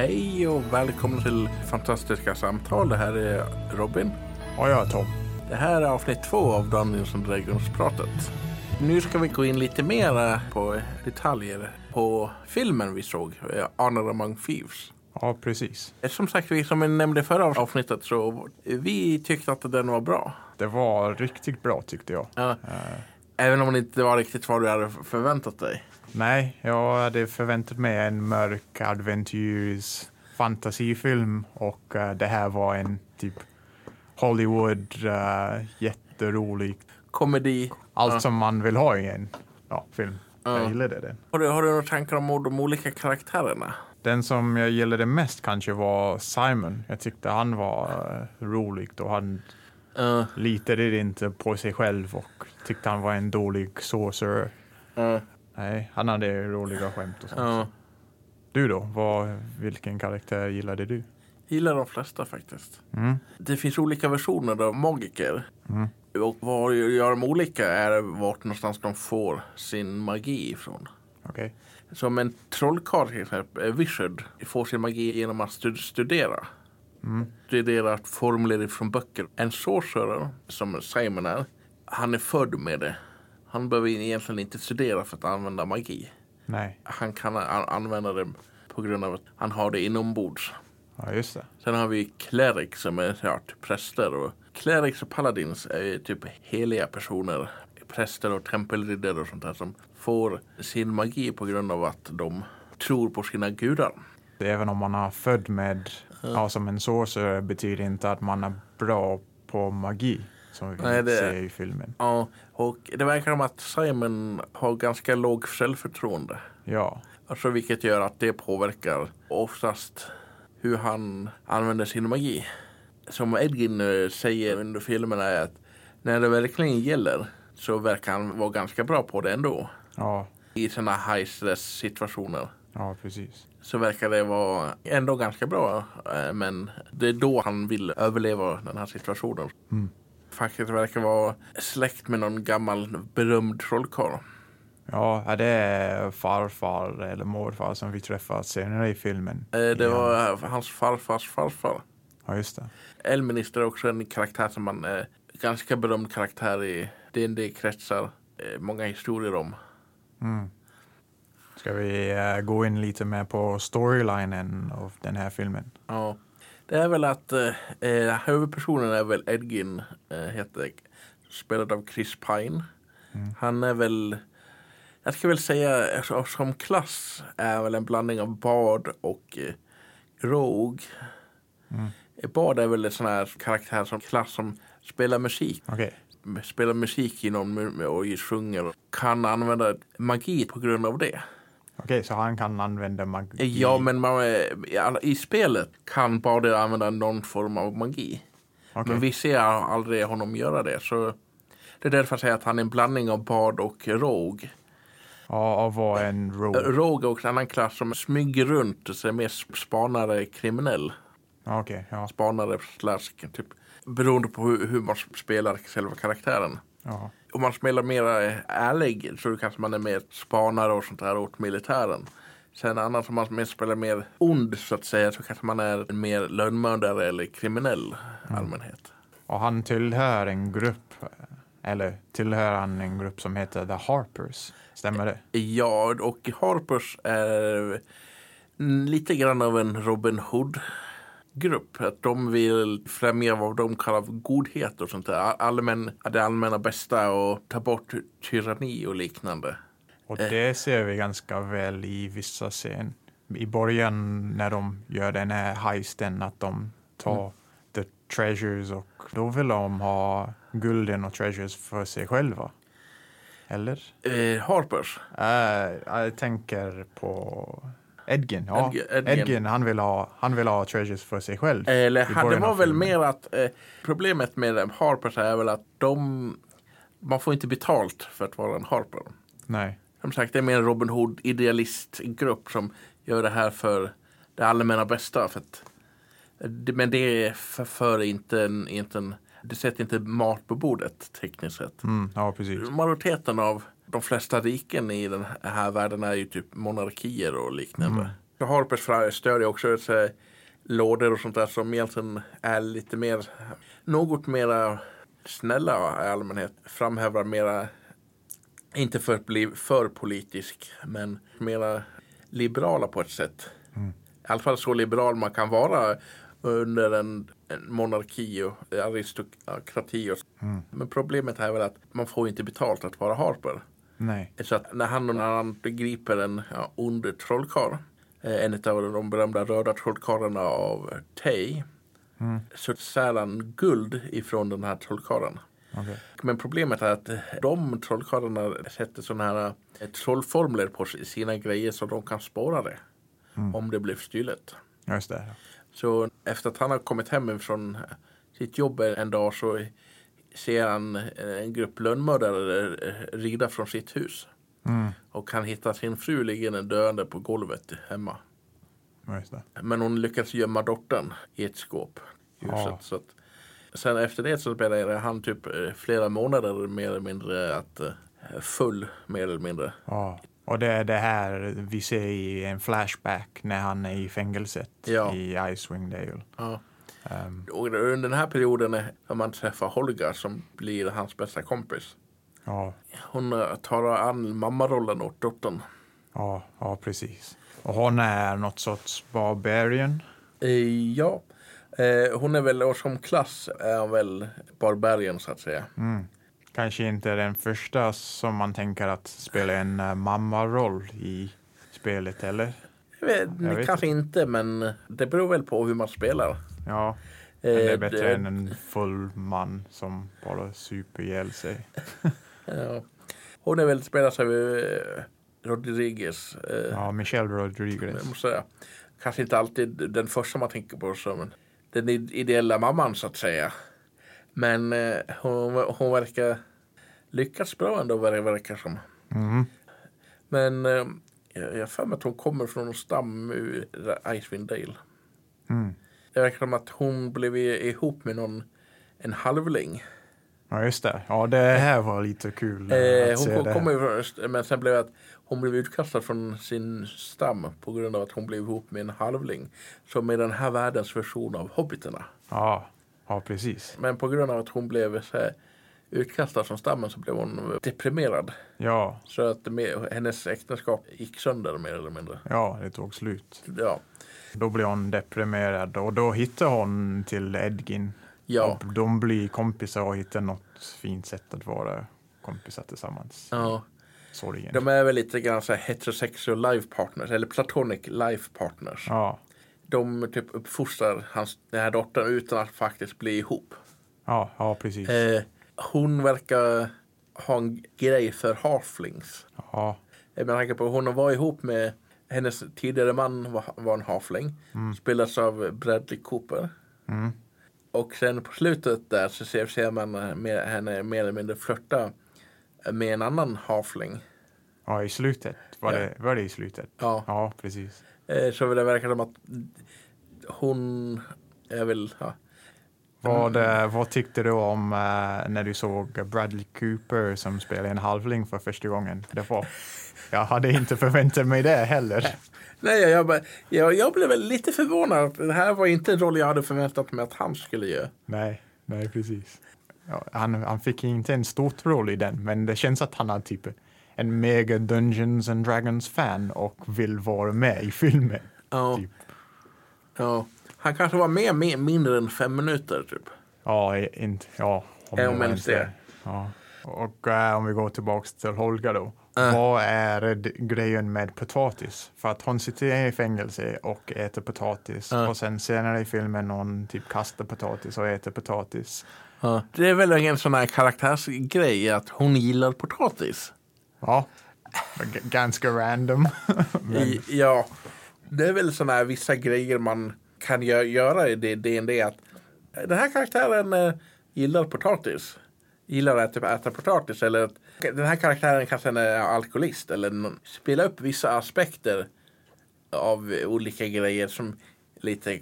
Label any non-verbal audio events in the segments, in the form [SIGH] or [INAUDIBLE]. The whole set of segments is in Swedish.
Hej och välkomna till Fantastiska samtal. Det här är Robin. Och jag är Tom. Det här är avsnitt två av Dungeons and Dragons-pratet. Nu ska vi gå in lite mer på detaljer på filmen vi såg, Honor Among Thieves. Ja, precis. Som sagt, vi som jag nämnde förra avsnittet så vi tyckte att den var bra. Det var riktigt bra tyckte jag. Ja. Även om det inte var riktigt vad du hade förväntat dig. Nej, jag hade förväntat mig en mörk adventyrs fantasifilm och uh, det här var en typ Hollywood uh, jätterolig komedi. Allt ja. som man vill ha i en ja, film. Ja. Jag gillade den. Har du, har du några tankar om de olika karaktärerna? Den som jag gillade mest kanske var Simon. Jag tyckte han var uh, rolig och han uh. litade inte på sig själv och tyckte han var en dålig sorcerer. Uh. Nej, han hade roliga skämt och sånt. Uh. Du då? Vad, vilken karaktär gillade du? gillar de flesta faktiskt. Mm. Det finns olika versioner av magiker. Mm. Och vad gör de olika är vart någonstans de får sin magi ifrån. Okay. Som en trollkarl till exempel, Wizard, får sin magi genom att studera. Mm. Studera formler från böcker. En sorcerer, som Simon är, han är född med det. Han behöver egentligen inte studera för att använda magi. Nej. Han kan använda det på grund av att han har det inombords. Ja, just det. Sen har vi cleric som är ja, typ präster. Och clerics och paladins är typ heliga personer. Präster och tempelriddare och sånt där som får sin magi på grund av att de tror på sina gudar. Även om man är född med, ja. ja som en sorcerer betyder inte att man är bra på magi. Som vi Nej, det, ser i filmen. Ja, och det verkar som att Simon har ganska låg självförtroende. Ja. Alltså vilket gör att det påverkar oftast hur han använder sin magi. Som Edgin eh, säger under filmen är att när det verkligen gäller så verkar han vara ganska bra på det ändå. Ja. I sådana high stress situationer. Ja, precis. Så verkar det vara ändå ganska bra. Eh, men det är då han vill överleva den här situationen. Mm. Faktiskt verkar vara släkt med någon gammal berömd trollkarl. Ja, det är farfar eller morfar som vi träffar senare i filmen. Eh, det var ja. hans farfars farfar. Ja, just det. Elminister är också en karaktär som man är ganska berömd karaktär i DND-kretsar. Eh, många historier om. Mm. Ska vi gå in lite mer på storylinen av den här filmen? Ja. Det är väl att eh, huvudpersonen är väl Edgin, eh, heter, spelad av Chris Pine. Mm. Han är väl jag skulle väl säga som klass är väl en blandning av bard och eh, rogue. Mm. Bard är väl en sån här karaktär som klass som spelar musik. Okay. Spelar musik inom och sjunger och kan använda magi på grund av det. Okej, så han kan använda magi? Ja, men man, i spelet kan Barder använda någon form av magi. Okay. Men vi ser aldrig honom göra det. Så det är därför jag säger att han är en blandning av bard och rogue. Ja, och vad en rogue? Rogue är också en annan klass som smyger runt och är mer spanare kriminell. Okej, okay, ja. Spanare slash typ. Beroende på hur, hur man spelar själva karaktären. Ja. Om man spelar mer ärlig så kanske man är mer spanare och sånt där åt militären. Sen annars om man spelar mer ond så att säga så kanske man är mer lönnmördare eller kriminell mm. allmänhet. Och han tillhör en grupp, eller tillhör han en grupp som heter The Harpers? Stämmer det? Ja, och Harpers är lite grann av en Robin Hood-grupp. Att de vill främja vad de kallar godhet och sånt där. Allmän, det allmänna bästa och ta bort tyranni och liknande. Och det ser vi ganska väl i vissa scener. I början när de gör den här heisten att de tar mm. the treasures och då vill de ha gulden och treasures för sig själva. Eller? Eh, Harpers? Uh, jag tänker på Edgin. Ja. Edgin. Edgin, han, vill ha, han vill ha treasures för sig själv. Eller det var väl mer att eh, problemet med Harpers är väl att de man får inte betalt för att vara en Harper. Nej. Som sagt, det är mer en Robin Hood idealistgrupp som gör det här för det allmänna bästa. För att, men det förför inte en, inte en det sätter inte mat på bordet tekniskt sett. Mm, ja, precis. Majoriteten av flesta riken i den här världen är ju typ monarkier och liknande. Mm. Harpers stödjer också så, lådor och sånt där som egentligen är lite mer, något mera snälla i allmänhet. Framhäver mera, inte för att bli för politisk, men mera liberala på ett sätt. Mm. I alla fall så liberal man kan vara under en, en monarki och aristokrati. Och, mm. Men problemet är väl att man får inte betalt att vara Harper. Nej. Så att när han och när han griper en ja, ond trollkarl, eh, en av de berömda röda trollkarlarna av Tay, mm. så sär han guld ifrån den här trollkarlen. Okay. Men problemet är att de trollkarlarna sätter sådana här eh, trollformler på sina grejer så de kan spåra det. Mm. Om det blir stulet. Just det. Så efter att han har kommit hem från sitt jobb en dag så ser han en grupp lönnmördare rida från sitt hus. Mm. Och han hittar sin fru liggande döende på golvet hemma. Men hon lyckas gömma dottern i ett skåp. Huset, ja. så att, sen efter det så spelade han typ eh, flera månader mer eller mindre att eh, full mer eller mindre. Ja. Och det är det här vi ser i en flashback när han är i fängelset ja. i Icewing Dale. Ja. Um, under den här perioden när man träffar Holga som blir hans bästa kompis. Ja. Hon eh, tar an mammarollen åt dottern. Ja, ja, precis. Och hon är något sorts barbarian? Eh, ja, eh, hon är väl, och som klass är hon väl barbarian så att säga. Mm. Kanske inte den första som man tänker att spela en mammaroll i spelet, eller? Jag vet, jag kanske vet. inte, men det beror väl på hur man spelar. Ja, men det är bättre eh, än en full man som bara super ihjäl sig. [LAUGHS] ja. Hon är väl spelad av eh, Rodriguez. Eh, ja, Michelle Rodriguez. Jag måste säga. Kanske inte alltid den första man tänker på som den ideella mamman så att säga. Men eh, hon, hon verkar lyckats bra ändå vad det verkar som. Mm. Men eh, jag har för mig att hon kommer från en stam ur Icewind Dale. Mm. Det verkar som att hon blev ihop med någon, en halvling. Ja just det. Ja det här var lite kul. Eh, hon kom, kom först, men sen blev det att hon blev utkastad från sin stam på grund av att hon blev ihop med en halvling. Som är den här världens version av hobbiterna. Ja, ja precis. Men på grund av att hon blev så här, utkastad från stammen så blev hon deprimerad. Ja. Så att med, hennes äktenskap gick sönder mer eller mindre. Ja, det tog slut. Ja. Då blir hon deprimerad och då hittar hon till Edgin. Ja. Och de blir kompisar och hittar något fint sätt att vara kompisar tillsammans. Ja. Sorgen. De är väl lite grann så här heterosexual life partners eller platonic life partners. Ja. De typ uppfostrar hans, den här dottern utan att faktiskt bli ihop. Ja, ja precis. Eh, hon verkar ha en grej för halflings. Ja. Med tanke på hon var ihop med hennes tidigare man var, var en halfling. Mm. Spelas av Bradley Cooper. Mm. Och sen på slutet där så ser, ser man med, henne mer eller mindre flörta med en annan halfling. Ja, i slutet. Var, ja. det, var det i slutet? Ja. Ja, precis. Eh, så det verkar som att hon är väl... Ja. Vad, mm. vad tyckte du om uh, när du såg Bradley Cooper som spelar en halvling för första gången? Det var, jag hade inte förväntat mig det heller. Nej, jag, jag, jag blev lite förvånad. Det här var inte en roll jag hade förväntat mig att han skulle göra. Nej, nej precis. Han, han fick inte en stor roll i den, men det känns att han har typ en mega Dungeons and Dragons fan och vill vara med i filmen. Ja. Typ. ja. Han kanske var med, med mindre än fem minuter typ. Ja, inte, ja. Om jag minns det. Ja. Och äh, om vi går tillbaka till Holga då. Äh. Vad är grejen med potatis? För att hon sitter i fängelse och äter potatis äh. och sen senare i filmen hon typ kastar potatis och äter potatis. Det är väl en sån här karaktärsgrej att hon gillar potatis. Ja, ganska random. [LAUGHS] Men... Ja, det är väl såna här vissa grejer man kan gö göra i DND att den här karaktären eh, gillar potatis. Gillar att typ äta potatis eller att den här karaktären kanske är alkoholist eller spela upp vissa aspekter av olika grejer som lite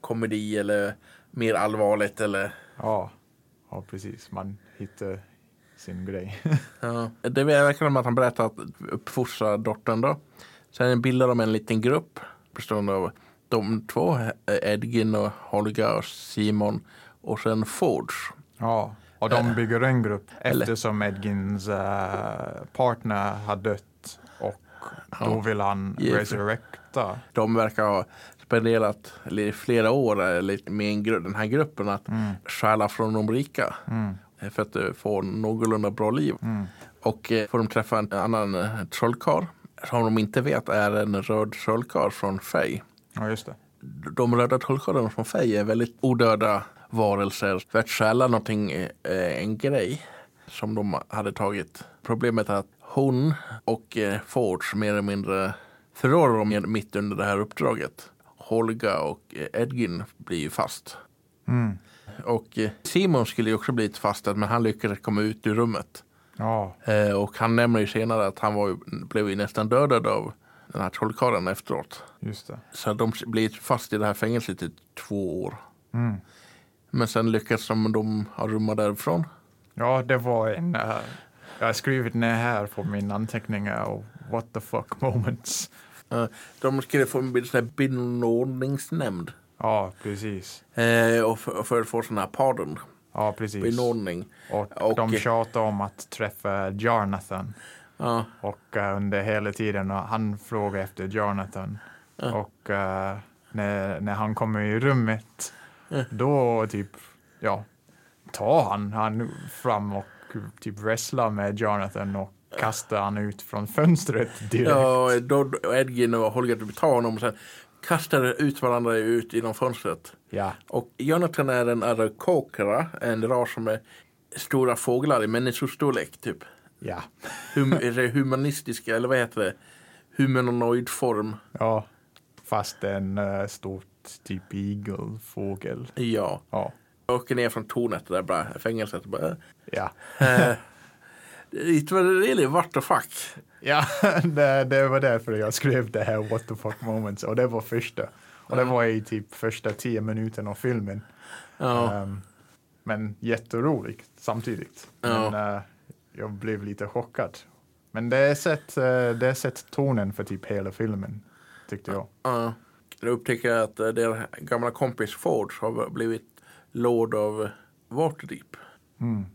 komedi eller mer allvarligt eller Ja, ja precis. Man hittar sin grej. [LAUGHS] ja. Det verkar som att han berättar att uppfostra dottern då. Sen bildar de en liten grupp bestående av de två, Edgin och Holga och Simon och sen Forge. Ja, och de bygger en grupp eftersom Edgins uh, partner har dött och då ja. vill han resurrecta. De verkar ha spenderat flera år med den här gruppen att mm. stjäla från de rika. Mm. För att få någorlunda bra liv. Mm. Och eh, får de träffa en annan eh, trollkarl som de inte vet är en röd trollkarl från Fey. Ja, just det. De röda trollkarlarna från Fey är väldigt odöda varelser för att stjäla någonting, eh, en grej som de hade tagit. Problemet är att hon och Forge mer eller mindre förråder dem mitt under det här uppdraget. Holga och Edgin blir ju fast. Mm. Och Simon skulle ju också blivit fastad men han lyckades komma ut ur rummet. Ja. Eh, och han nämner ju senare att han var, blev ju nästan dödad av den här trollkarlen efteråt. Just det. Så de blir fast i det här fängelset i två år. Mm. Men sen lyckas de, de rymma därifrån. Ja, det var en... Uh, jag har skrivit ner här på min anteckningar och what the fuck [LAUGHS] moments. Uh, de skulle få en benådningsnämnd. Ja, precis. Uh, och för, för att få sån här pardon. Ja, precis. benådning. Och, och de tjatar om att träffa Jonathan. Ja. Och uh, under hela tiden, och han frågar efter Jonathan. Ja. Och uh, när, när han kommer i rummet, ja. då typ, ja, tar han han fram och typ wrestlar med Jonathan och kastar han ut från fönstret direkt. Ja, då Edgin och Holger tar honom och sen kastade ut varandra ut genom fönstret. Ja. Och Jonathan är en arakokra, en ras som är stora fåglar i människostorlek typ. Ja. Hum, humanistiska, eller vad heter det? Humanoid form. Ja, fast en uh, stort typ igelfågel. Ja. ja. Åker ner från tornet där bara, fängelset bara. Ja. Uh, it was really what the fuck. Ja, [LAUGHS] det, det var därför jag skrev det här what the fuck moments och det var första. Och det var i typ första tio minuterna av filmen. Ja. Um, men jätteroligt samtidigt. Ja. Men uh, jag blev lite chockad. Men det är sett, uh, det är sett tonen för typ hela filmen, tyckte jag. Ja. Jag upptäcker att uh, deras gamla kompis Forge har blivit Lord of Waterdeep. Mm.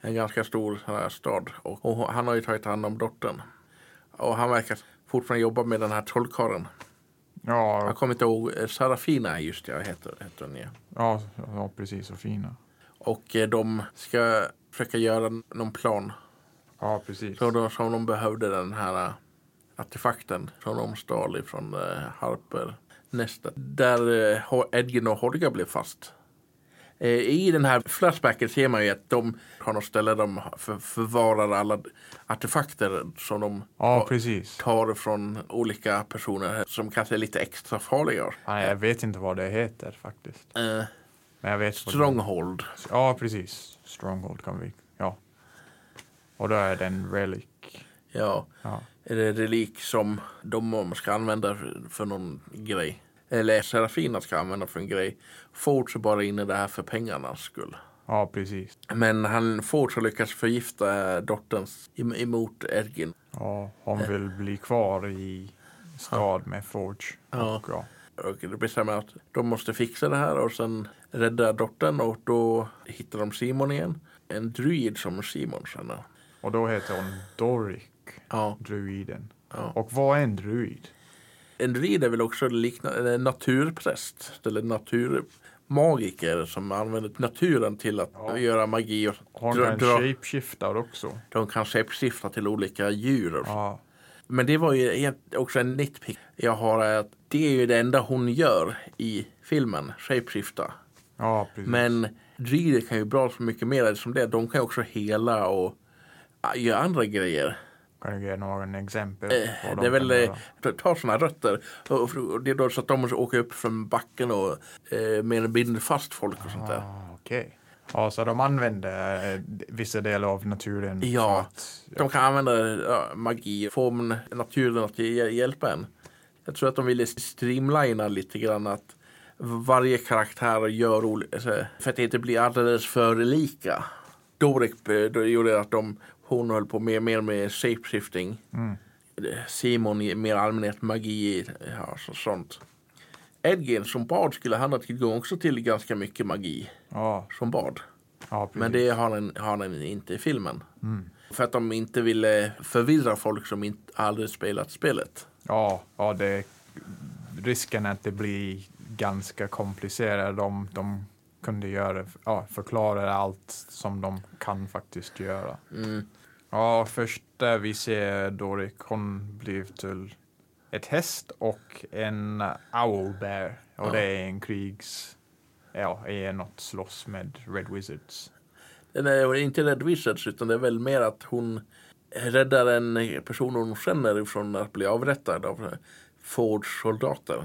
En ganska stor här, stad. Och, och han har ju tagit hand om dottern. Och han verkar fortfarande jobba med den här trollkarlen. Ja. Jag kommer inte ihåg. Eh, Sarafina just det, heter, heter hon ja. ja. Ja, precis. Sofina. Och eh, de ska försöka göra någon plan. Ja, precis. Så då, som de behövde den här eh, artefakten som de stal ifrån Harper nästa. Där Edgin och Holga blev fast. Eh, I den här flashbacken ser man ju att de har något ställe där de för, förvarar alla artefakter som de ja, tar, tar från olika personer som kanske är lite extra farliga. Ja, jag vet inte vad det heter faktiskt. Eh, Men jag vet Stronghold. Det... Ja, precis. Stronghold kan vi. Ja. Och då är det en relic. Ja. ja. Är det relik som de ska använda för någon grej eller Serafina ska använda för en grej. Forge är bara inne där för pengarnas skull. Ja, precis. Men han Forge har lyckats förgifta dotterns emot Ergin. Ja, hon vill bli kvar i stad med Forge. Ja. Och, ja. Och bestämmer att de måste fixa det här och sen rädda dottern och då hittar de Simon igen. En druid som Simon känner. Och då heter hon Doric, ja. druiden. Ja. Och vad är en druid? en druid är väl också liknande, en naturpräst eller naturmagiker som använder naturen till att ja. göra magi. Och Hon dra, kan shapeshifta också. De kan shapeshifta till olika djur. Ja. Men det var ju också en nitpick jag har att det är ju det enda hon gör i filmen, shapeshifta. Ja, precis. Men druider kan ju bra så mycket mer som det. De kan ju också hela och göra andra grejer. Kan du ge någon exempel? Eh, det är väl eh, ta sådana rötter. Och, det är då så att de måste åka upp från backen och eh, mer binder fast folk och sånt där. Ah, okay. Ja, så de använder eh, vissa delar av naturen? Ja, att, ja. de kan använda ja, magi, få naturen att hjälpa en. Jag tror att de ville streamlina lite grann att varje karaktär gör olika, för att det inte blir alldeles för lika. Dorek då gjorde att de hon höll på mer, mer med shapeshifting. Mm. Simon mer allmänhet magi, ja, så, sånt. Edgin som bard skulle han ha tillgång också till ganska mycket magi Ja, som bard. ja. Men det har den, har den inte i filmen. Mm. För att de inte ville förvirra folk som inte aldrig spelat spelet. Ja, ja det, risken att det blir ganska komplicerat. De, de kunde göra, ja, förklara allt som de kan faktiskt göra. Mm. Ja, först där vi ser Dorik, hon blir till ett häst och en owlbear. Och Ja. det är en krigs, ja, är något slåss med Red Wizards. Är inte Red Wizards utan det är väl mer att hon räddar en person hon känner från att bli avrättad av Fords soldater.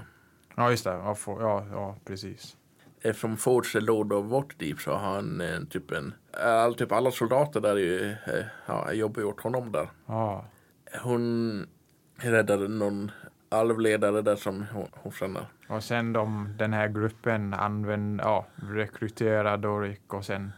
Ja, just det. Ja, få- ja, ja precis. Eftersom Fords är Lord of Waterdeep så har han en typ en... All, typ alla soldater där är eh, ja, jobbar åt honom där. Ja, Hon räddade någon alvledare där som hon, hon känner. och sen de, den här gruppen använder, ja, rekryterar Dorik och sen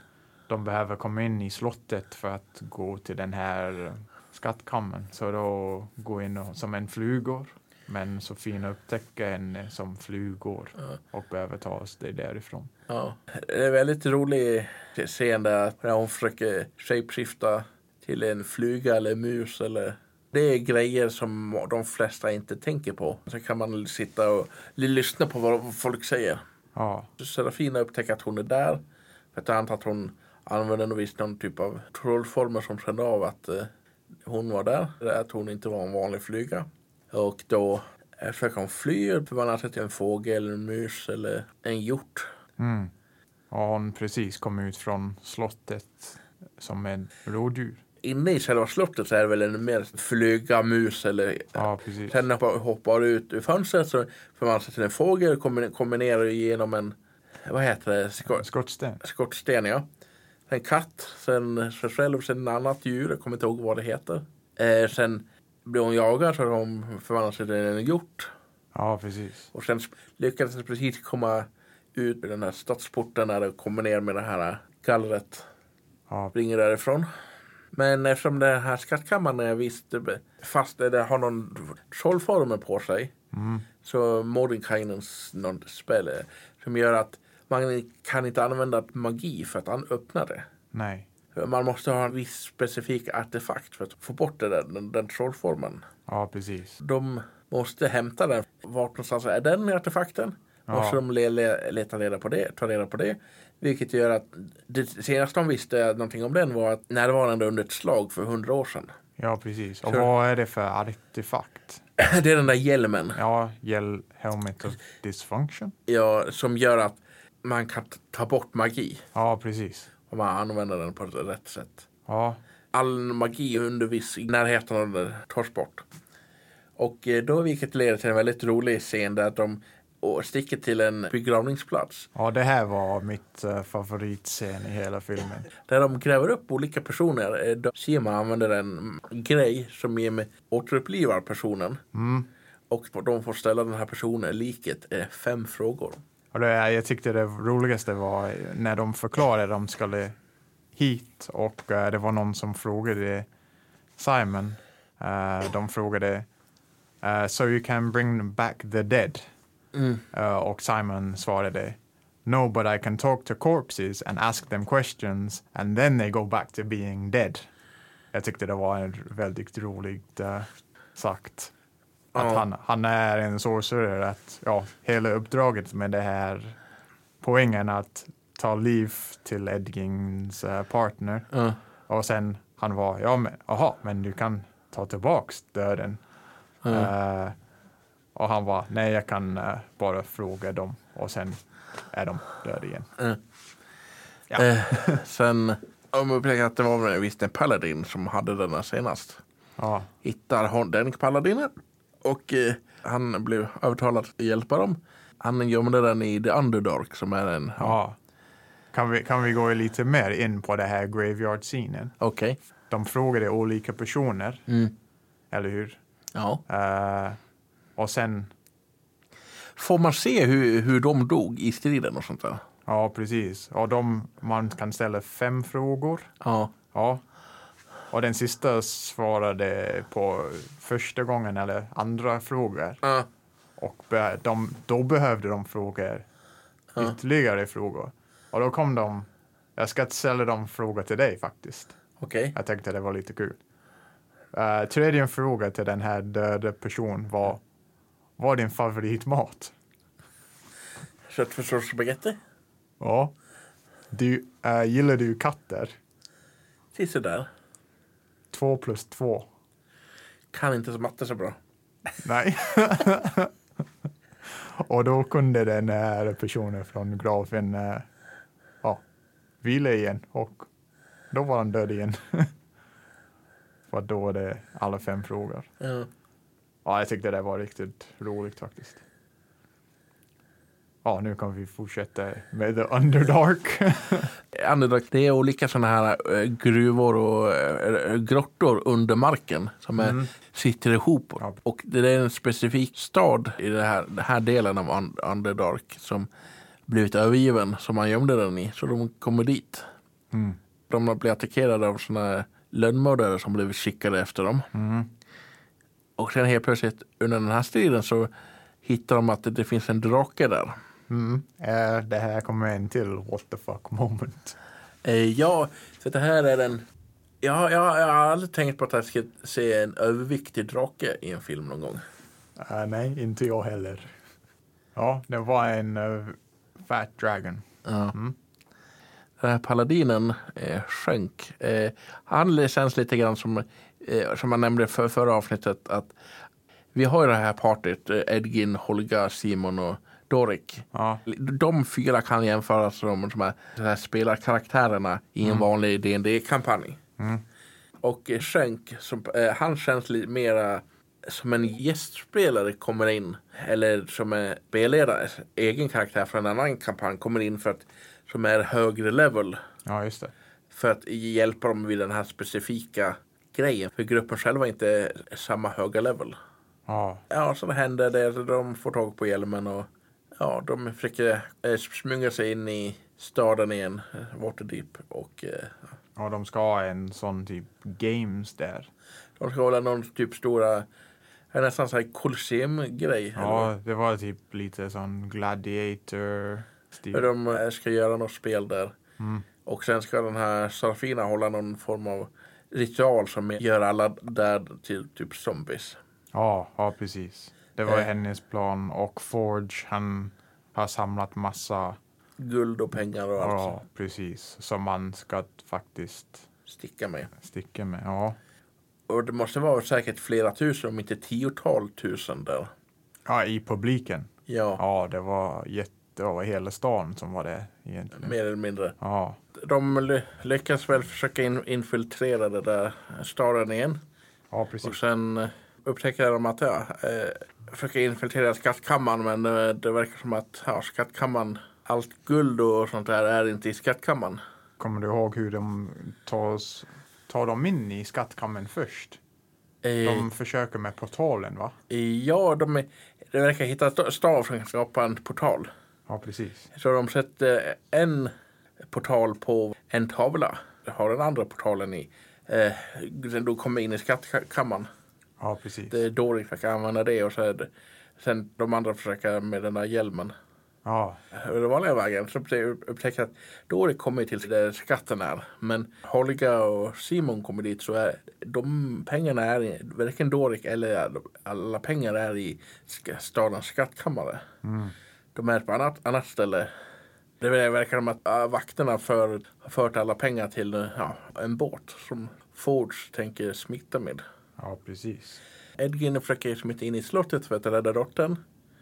de behöver komma in i slottet för att gå till den här skattkammaren. Så då går in och, som en flugor. Men Sofina upptäcker henne som flugor och behöver ta det därifrån. Ja. Det är väldigt rolig scen där när hon försöker shapeshifta till en fluga eller mus eller det är grejer som de flesta inte tänker på. Så kan man sitta och lyssna på vad folk säger. Ja, Serafina upptäcker att hon är där. För att jag antar att hon använder nog visst någon typ av trollformer som kände av att eh, hon var där. Att hon inte var en vanlig flyga. Och då försöker hon fly. Sig till en fågel, en mus eller en hjort. mm. och hon precis kom ut från slottet som en rådjur. Inne i själva slottet så är det väl en mer flyga, mus eller Ja, precis. Sen hoppar, ut ur fönstret så förvandlar sig till en fågel. Kommer, kommer ner genom en, vad heter det, Skott- Skottsten. skottsten ja. En katt, sen sig själv, sen ett annat djur. Jag kommer inte ihåg vad det heter. Eh, sen blir hon jagad så hon förvandlar sig till en hjort. Ja, precis. Och sen lyckades hon precis komma ut med den här stadsporten när det kommer ner med det här gallret. Ja, Ringer därifrån. Men eftersom den här skattkammaren är visst fast det har någon trollformel på sig. mm. Så Mordenkainens spel eh, som gör att man kan inte använda magi för att öppna det. nej. Man måste ha en viss specifik artefakt för att få bort det där, den, den trollformen. Ja, precis. De måste hämta den. Vart någonstans är den artefakten? Ja. Måste de le, le, leta reda på det, ta reda på det. Vilket gör att det senaste de visste någonting om den var att närvarande under ett slag för hundra år sedan. Ja, precis. Och Så- vad är det för artefakt? [CLEARS THROAT] Det är den där hjälmen Ja, gäll helmet of dysfunction. ja, som gör att man kan ta bort magi Ja, precis. om man använder den på rätt sätt. Ja, All magi under viss den tas bort. Och eh, då vilket leder till en väldigt rolig scen där de och sticker till en begravningsplats. ja det här var mitt uh, favoritscen i hela filmen. Där de gräver upp olika personer. Eh, man använder en grej som återupplivar personen. Mm. Och de får ställa den här personen liket eh, fem frågor. Och det, jag tyckte det roligaste var när de förklarade att de skulle hit och eh, det var någon som frågade Simon. eh, de frågade eh, So you can bring back the dead. Mm. Och Simon svarade No, but I can talk to corpses and ask them questions and then they go back to being dead. Jag tyckte det var en väldigt roligt sagt. Att Ja. han, han är en sorcerer, att ja, hela uppdraget med det här poängen att ta liv till Edgings eh, partner Ja. och sen han var, ja men aha, men du kan ta tillbaks döden. Eh, och han var, nej jag kan eh, bara fråga dem och sen är de döda igen. Ja. Sen om jag upptäcker att det var visst en paladin som hade denna senast. Ja, Hittar hon den paladinen och eh, han blev övertalad att hjälpa dem. Han gömde den i The Underdark som är en... Ja. Kan, vi, kan vi gå lite mer in på det här graveyard-scenen? Okej. De frågade olika personer, Mm. eller hur? Ja. Eh, och sen, Får man se hur, hur de dog i striden och sånt där? ja precis, och de, man kan ställa fem frågor. Ja. Ja. Och den sista svarade på första gången eller andra frågor. Ja. Och be, de, då behövde de frågor, Ja. ytterligare frågor. Och då kom de, jag ska ställa de frågor till dig faktiskt. Okej. Jag tänkte det var lite kul. Uh, tredje fråga till den här döda personen var, vad är din favoritmat? Köttfärssås och spagetti? Ja. Du, eh, gillar du katter? Sisådär. Två plus två. Kan inte så matte så bra. Nej. [LAUGHS] och då kunde den här personen från grafen eh, ja, vila igen och då var han död igen. [LAUGHS] För då var det alla fem frågor. Ja. Ja, jag tyckte det var riktigt roligt faktiskt. Ja, nu kan vi fortsätta med The Underdark. [LAUGHS] Underdark, det är olika sådana här eh, gruvor och eh, grottor under marken som är, Mm. sitter ihop. Ja. Och det är en specifik stad i det här, den här delen av Un- Underdark som blivit övergiven, som man gömde den i. Så de kommer dit. Mm. De blivit attackerade av sådana lönnmördare som blivit skickade efter dem. Mm. Och sen helt plötsligt under den här striden så hittar de att det, det finns en drake där. Mm. Eh, det här kommer en till what the fuck moment. Eh, ja, så det här är en... Ja, jag, jag har aldrig tänkt på att jag ska se en överviktig drake i en film någon gång. Eh, nej, inte jag heller. Ja, det var en Fat Dragon. Mm. Den här paladinen eh, sjönk. Eh, han känns lite grann som, eh, som man nämnde för förra avsnittet, att vi har ju det här partyt, Edgin, Holga, Simon och Dorik. Ja, De fyra kan jämföras som de här, spelarkaraktärerna i en vanlig dd kampanj Mm. Och eh, Schenk, som, eh, han känns lite mera som en gästspelare kommer in. Eller som en spelledare, egen karaktär från en annan kampanj kommer in för att som är högre level. ja just det. För att hjälpa dem vid den här specifika grejen. För gruppen själva inte är samma höga level. Ja, Ja, så det händer det. De får tag på hjälmen och ja, de försöker eh, smyga sig in i staden igen, eh, Waterdeep. Och eh, och de ska ha en sån typ games där. de ska hålla någon typ stora, nästan så här Colosseum-grej. eller? Ja, det var typ lite sån gladiator stil. de eh, ska göra något spel där. Mm. Och sen ska den här Sarafina hålla någon form av ritual som gör alla där till typ zombies. Ja, ja precis. Det var Eh. hennes plan och Forge han har samlat massa, Guld och pengar och allt. ja precis, som man ska faktiskt Sticka med. sticka med. Ja, Och det måste vara säkert flera tusen, om inte tiotal tusen där. ja i publiken. Ja, Ja, det var jätte, det var hela stan som var det egentligen. mer eller mindre. Ja, De ly- lyckas väl försöka in infiltrera den där staden igen. ja Och precis. sen eh, upptäcker de att ja, eh, försöka infiltrera skattkammaren men eh, det verkar som att ja, skattkammaren, allt guld och sånt där är inte i skattkammaren. Kommer du ihåg hur de tar, tar dem in i skattkammaren först? Eh, De försöker med portalen va? Ja, de, är, de verkar hitta st- stav som kan skapa en portal. Ja, precis. Så de sätter en portal på en tavla. Har den andra portalen i. Eh, då kommer in i skattkammaren. Ja, precis. Det är Dorik försöker använda det och så är sen de andra försöker med den där hjälmen. Ja, Den vanliga vägen så upptäcker att Dorik kommer till där skatten är. Men Holga och Simon kommer dit så är de pengarna är i- varken Dorik eller alla pengar är i stadens skattkammare. mm. De är på annat, annat ställe. Det verkar som att äh, vakterna för, har fört alla pengar till äh, ja, en båt som Forge tänker smitta med. Ja precis. Edgin försöker smita in i slottet för att rädda dottern.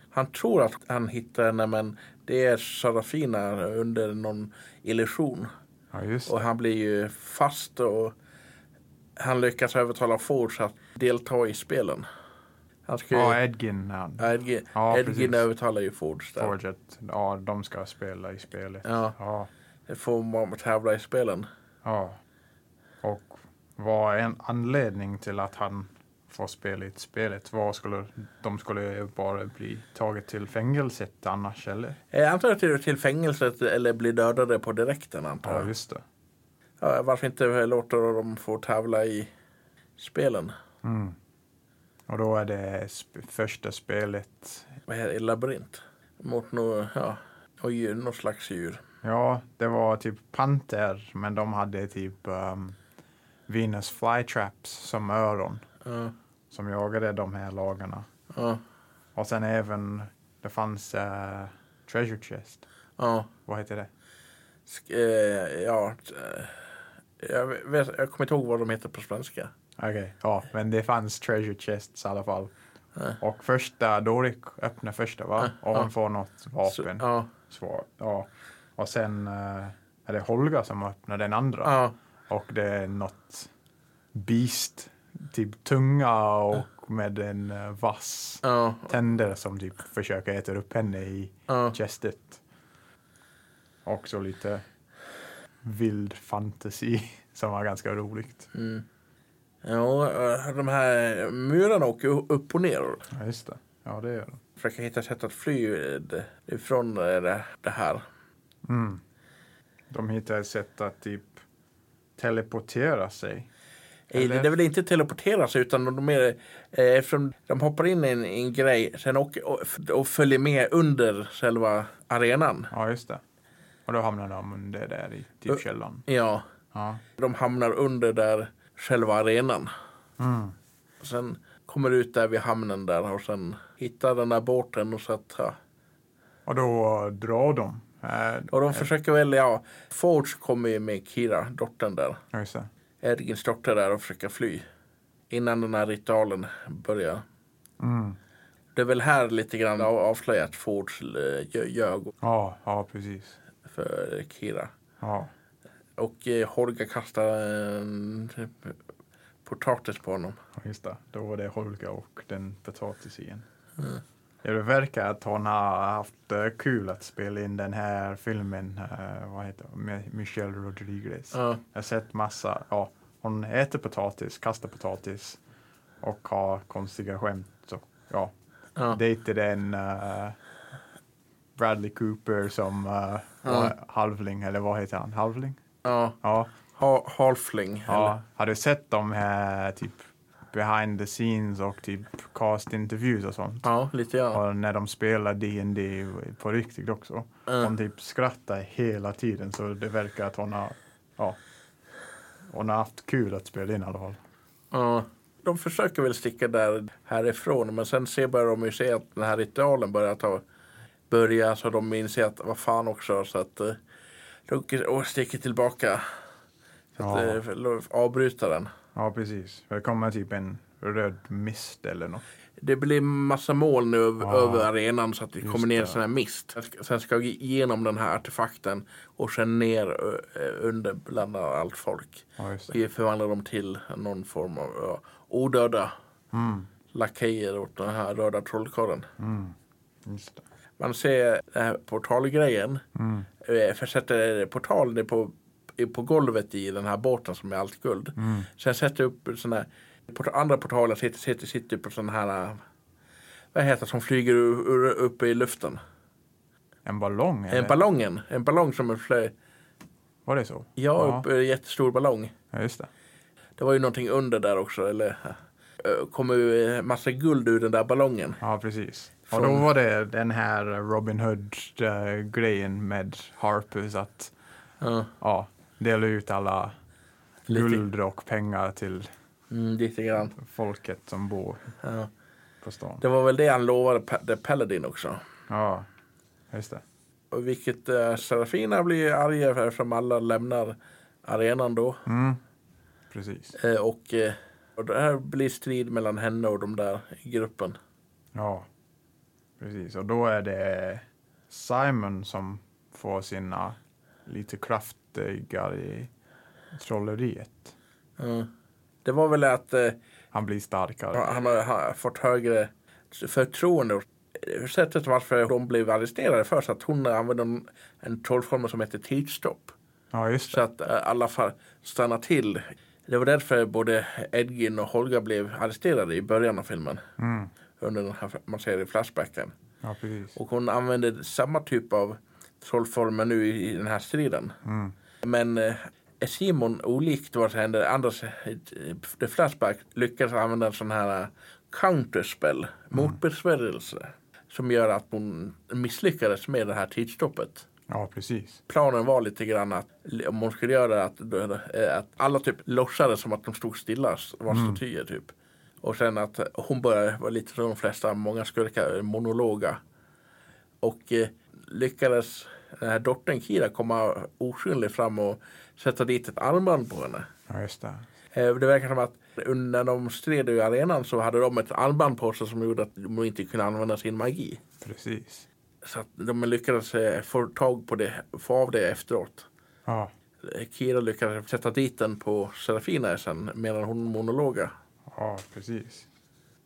Han tror att han hittar henne men det är Sarafina under någon illusion. Ja, just Och det. han blir ju fast och han lyckas övertala Forge att delta i spelen. Han ska ju, Ja, Edgin. Han. Edgin, Ja, Edgin övertalar ju Forge där. Forge att, ja, de ska spela i spelet. Ja, Ja, det får man tävla i spelen. ja. Och vad är en anledning till att han får spela i spelet? Vad skulle, de skulle bara bli taget till fängelset annars, eller? Jag antar att det till fängelset eller blir dödade på direkten antar Ja, jag. just det. ja, varför inte låta dem få tävla i spelen? Mm. Och då är det sp första spelet. Vad heter det? Labyrint? Mot något, ja, oj, något slags djur. Ja, det var typ panter, men de hade typ um, Venus flytraps som öron. Ja, Som jagade de här lagarna. ja, Och sen även, det fanns uh, Treasure Chest. ja. Vad heter det? Sk- eh, ja, eh, jag, vet, jag kommer inte ihåg vad de heter på svenska. Okej, ja, men det fanns Treasure Chests i alla fall. Ja. Och första, Dorik öppnar första va? Och hon får något Så, vapen. Svår. Ja. Och sen eh, är det Holga som öppnar den andra. Och det är något beast, typ tunga och med en eh, vass ja, tänder som typ försöker äta upp henne i ja. chestet. Också lite vild fantasy [LAUGHS] som var ganska roligt. Mm. Ja, eh, de här murarna åker upp och ner. Ja, just det. Ja, det gör de. Försöka hitta sätt att fly ifrån det här. Mm. De hittar ett sätt att typ teleportera sig. Eller? Det är väl inte teleportera sig utan de, är, eh, eftersom de hoppar in i en, en grej sen och, och följer med under själva arenan. Ja, just det. Och då hamnar de under där i typ källan. Ja, Ja. de hamnar under där själva arenan. Mm. Och sen kommer ut där vid hamnen där och sen hittar den där båten och så att ja. Och då drar de. Eh, Och de försöker väl, ja, Forge kommer ju med Kira, dottern där. Just det. Edgins dotter där och försöker fly. Innan den här ritualen börjar. Mm. Det är väl här lite grann av- avslöjat eh, lö- ljög Ja, ja, precis. för Kira. Ja. Och eh, Holga kastar en typ, potatis på honom. Just det. Då var det Holga och den potatisen. Mm. Ja, det verkar att hon har haft eh, kul att spela in den här filmen. eh, vad heter? Mi- Michelle Rodriguez. Ja, Jag har sett massa, ja, hon äter potatis, kastar potatis och har konstiga skämt. Så, ja, ja, dejtade en eh, Bradley Cooper som uh, var halvling, eller vad heter han? Halvling? ja. Ja, Ha, halfling. ja. Har du sett de här typ behind the scenes och typ cast interviews och sånt? Ja, lite ja. Och när de spelar D&D på riktigt också. Ja. Hon typ skrattar hela tiden så det verkar att hon har, ja, hon har haft kul att spela in i alla fall. Ja. De försöker väl sticka där härifrån men sen ser börjar de ju se att den här ritualen börjar ta börja så de inser att vad fan också så att eh, de sticker tillbaka. Så att Ja. eh, för- avbryta den. Ja, precis. Det kommer typ en röd mist eller något. Det blir massa moln nu över, Ja. över arenan så att det kommer ner det. sån här mist. Sen ska- vi igenom den här artefakten och sen ner under bland allt folk. Ja, just Och det. ge- förvandla dem till någon form av ja, odöda Mm, lakejer åt den här röda trollkarlen. mm. Man ser den här portalgrejen. Mm, Eh, För sätter portalen på, på golvet i den här båten som är allt guld. mm. Sen sätter upp sådana här andra portaler sitter, sitter, sitter på sådana här eh, vad heter det som flyger ur- uppe i luften? En ballong? Eller? En ballongen. En ballong som är flö, Var det så? ja, upp, en jättestor ballong. ja, just det. Det var ju någonting under där också. Eller eh, kommer ju en massa guld ur den där ballongen. Ja, precis. Och då var det den här Robin Hood-grejen med Harpus att Ja, ja, dela ut alla Lite. guld och pengar till mm, lite grann. folket som bor Ja. på stan. Det var väl det han lovade Pa- The Paladin också. Ja, just det. Och vilket uh, Serafina blir arga för eftersom alla lämnar arenan då. Mm, precis. Eh, och, eh, och det här blir strid mellan henne och de där i gruppen. Ja, precis. Och då är det Simon som får sina lite kraftigare i trolleriet. Ja. Det var väl att eh, Han blir starkare. han har, har fått högre förtroende. Sättet varför de blev arresterade först att hon använde en, en trollformel som heter tidsstopp. Ja, just Så det. att eh, alla stannar till. Det var därför både Edgin och Holga blev arresterade i början av filmen. Mm. Under den här, man ser i flashbacken. Ja. Och hon använder samma typ av trollformer nu i, i den här striden. Mm. Men eh, Simon olikt vad som hände Anders The Flashback lyckas använda en sån här counterspell, mm. motbesvärjelse som gör att hon misslyckades med det här tidsstoppet. Ja, precis. Planen var lite grann att om hon skulle göra att, att alla typ låtsades som att de stod stilla, var mm. statyer typ. Och sen att hon började vara lite som de flesta, många skurkar, monologa. Och eh, lyckades den här dottern Kira komma osynlig fram och sätta dit ett armband på henne. Ja, just det. Eh, det verkar som att när de stred i arenan så hade de ett armband på sig som gjorde att de inte kunde använda sin magi. Precis. Så att de lyckades eh, få tag på det, få av det efteråt. Ja. Kira lyckades sätta dit den på Serafina sen medan hon monologa. Ja, precis.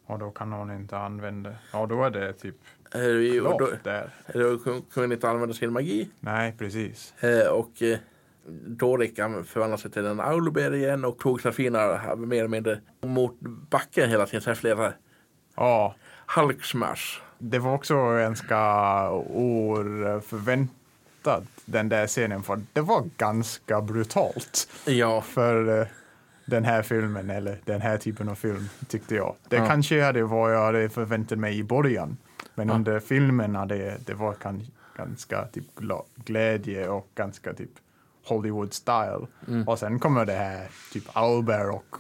Och då kan hon inte använda, ja då är det typ eh, klart då, där. Då kunde hon inte använda sin magi. Nej, precis. Eh, och eh, Dorik förvandlade sig till en auluber igen och tog Serafina mer eller mindre mot backen hela tiden. Så flera ja. halksmash. Det var också ganska oförväntat den där scenen för det var ganska brutalt. Ja. För den här filmen eller den här typen av film tyckte jag. Det ja. kanske hade vad jag hade förväntat mig i början. Men ja. under filmen det, det var ganska typ glädje och ganska typ Hollywood style. Mm. Och sen kommer det här typ Albert och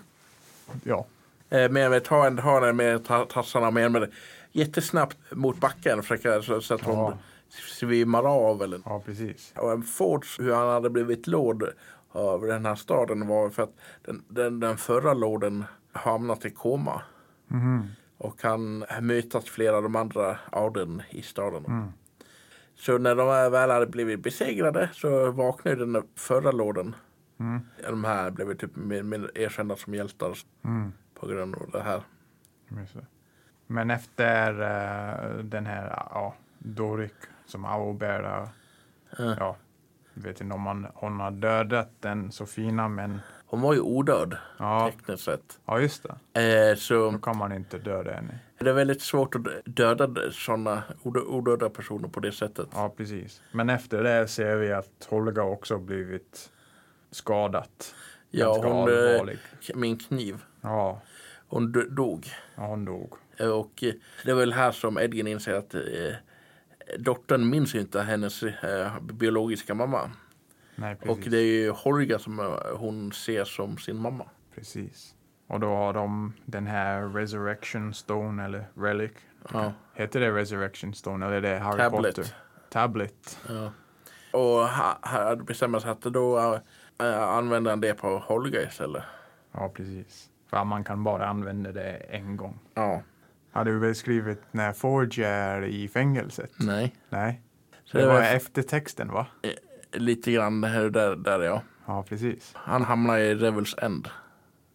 ja. Eh, men tar en, har den med tassarna med, med jättesnabbt mot backen försöka, så, så att hon ja. svimmar av. Eller. Ja, precis. Och en Fords, hur han hade blivit lord av den här staden var för att den, den, den förra lorden hamnat i koma. Mm. Och han mötat flera av de andra adeln i staden. Mm. Så när de väl hade blivit besegrade så vaknade den förra lorden. Mm. De här blev typ erkända som hjältar mm. på grund av det här. Men efter uh, den här ja, Dorik som Aubert, uh, ja, vet inte om man, hon har dödat den Sofina men hon var ju odöd ja. tekniskt sett. Ja, just det. Eh, så, Då kan man inte döda henne. Det är väldigt svårt att döda sådana odöda personer på det sättet. Ja, precis. Men efter det ser vi att Holga också blivit skadat. Ja, Ganska hon eh, allvarlig. med en kniv. Ja. Hon dog. Ja, hon dog. Och eh, det är väl här som Edgin inser att eh, dottern minns inte hennes eh, biologiska mamma. Nej, och det är ju Holga som hon ser som sin mamma. Precis. Och då har de den här Resurrection Stone eller Relic. Ja. Heter det Resurrection Stone eller är det Harry Tablet. Potter? Tablet. Ja. Och här bestämmer sig att då äh, använder han det på Holga istället. Ja, precis. För man kan bara använda det en gång. Ja. Har du beskrivit när Forge är i fängelset? Nej. Nej. Så det, det var eftertexten va? Eh, lite grann här där, där ja. Ja, precis. Han hamnar i Revels End.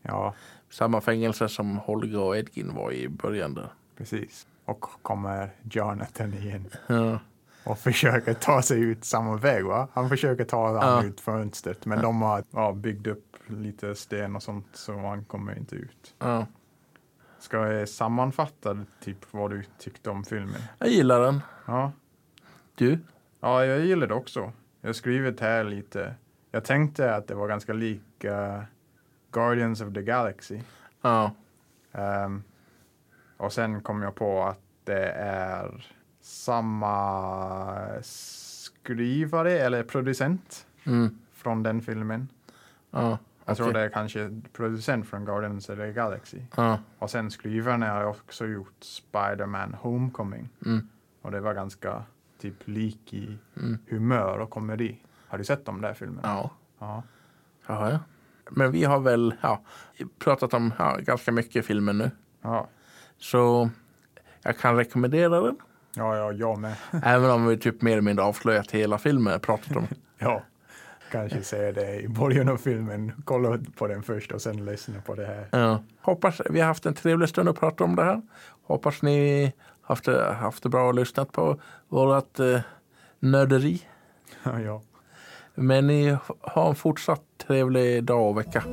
Ja. Samma fängelse som Holger och Edgin var i början där. Precis. Och kommer Jonathan igen. Ja. Och försöker ta sig ut samma väg va? Han försöker ta sig ja. ut fönstret men ja. de har ja, byggt upp lite sten och sånt så han kommer inte ut. Ja. Ska jag sammanfatta typ vad du tyckte om filmen? Jag gillar den. Ja. Du? Ja, jag gillar det också. Jag har skrivit här lite. Jag tänkte att det var ganska lika uh, Guardians of the Galaxy. Ja. Um, och sen kom jag på att det är samma skrivare eller producent mm. från den filmen. Ja. Jag tror det är kanske producent från Guardians of the Galaxy. Ja. Och sen skrivarna har också gjort Spider-Man Homecoming. Mm. Och det var ganska typ lik i mm. humör och komedi. Har du sett de där filmerna? Ja. Ja. Jaha, ja. Men vi har väl ja, pratat om ja, ganska mycket filmer nu. Ja. Så jag kan rekommendera den. Ja, ja, jag med. Även om vi typ mer eller mindre avslöjat hela filmen pratat om. [LAUGHS] ja kanske säga det i början av filmen. Kolla på den först och sen lyssna på det här. Ja. Hoppas vi har haft en trevlig stund att prata om det här. Hoppas ni haft haft det bra och lyssnat på vårat eh, nörderi. Ja, ja. Men ni har en fortsatt trevlig dag och vecka.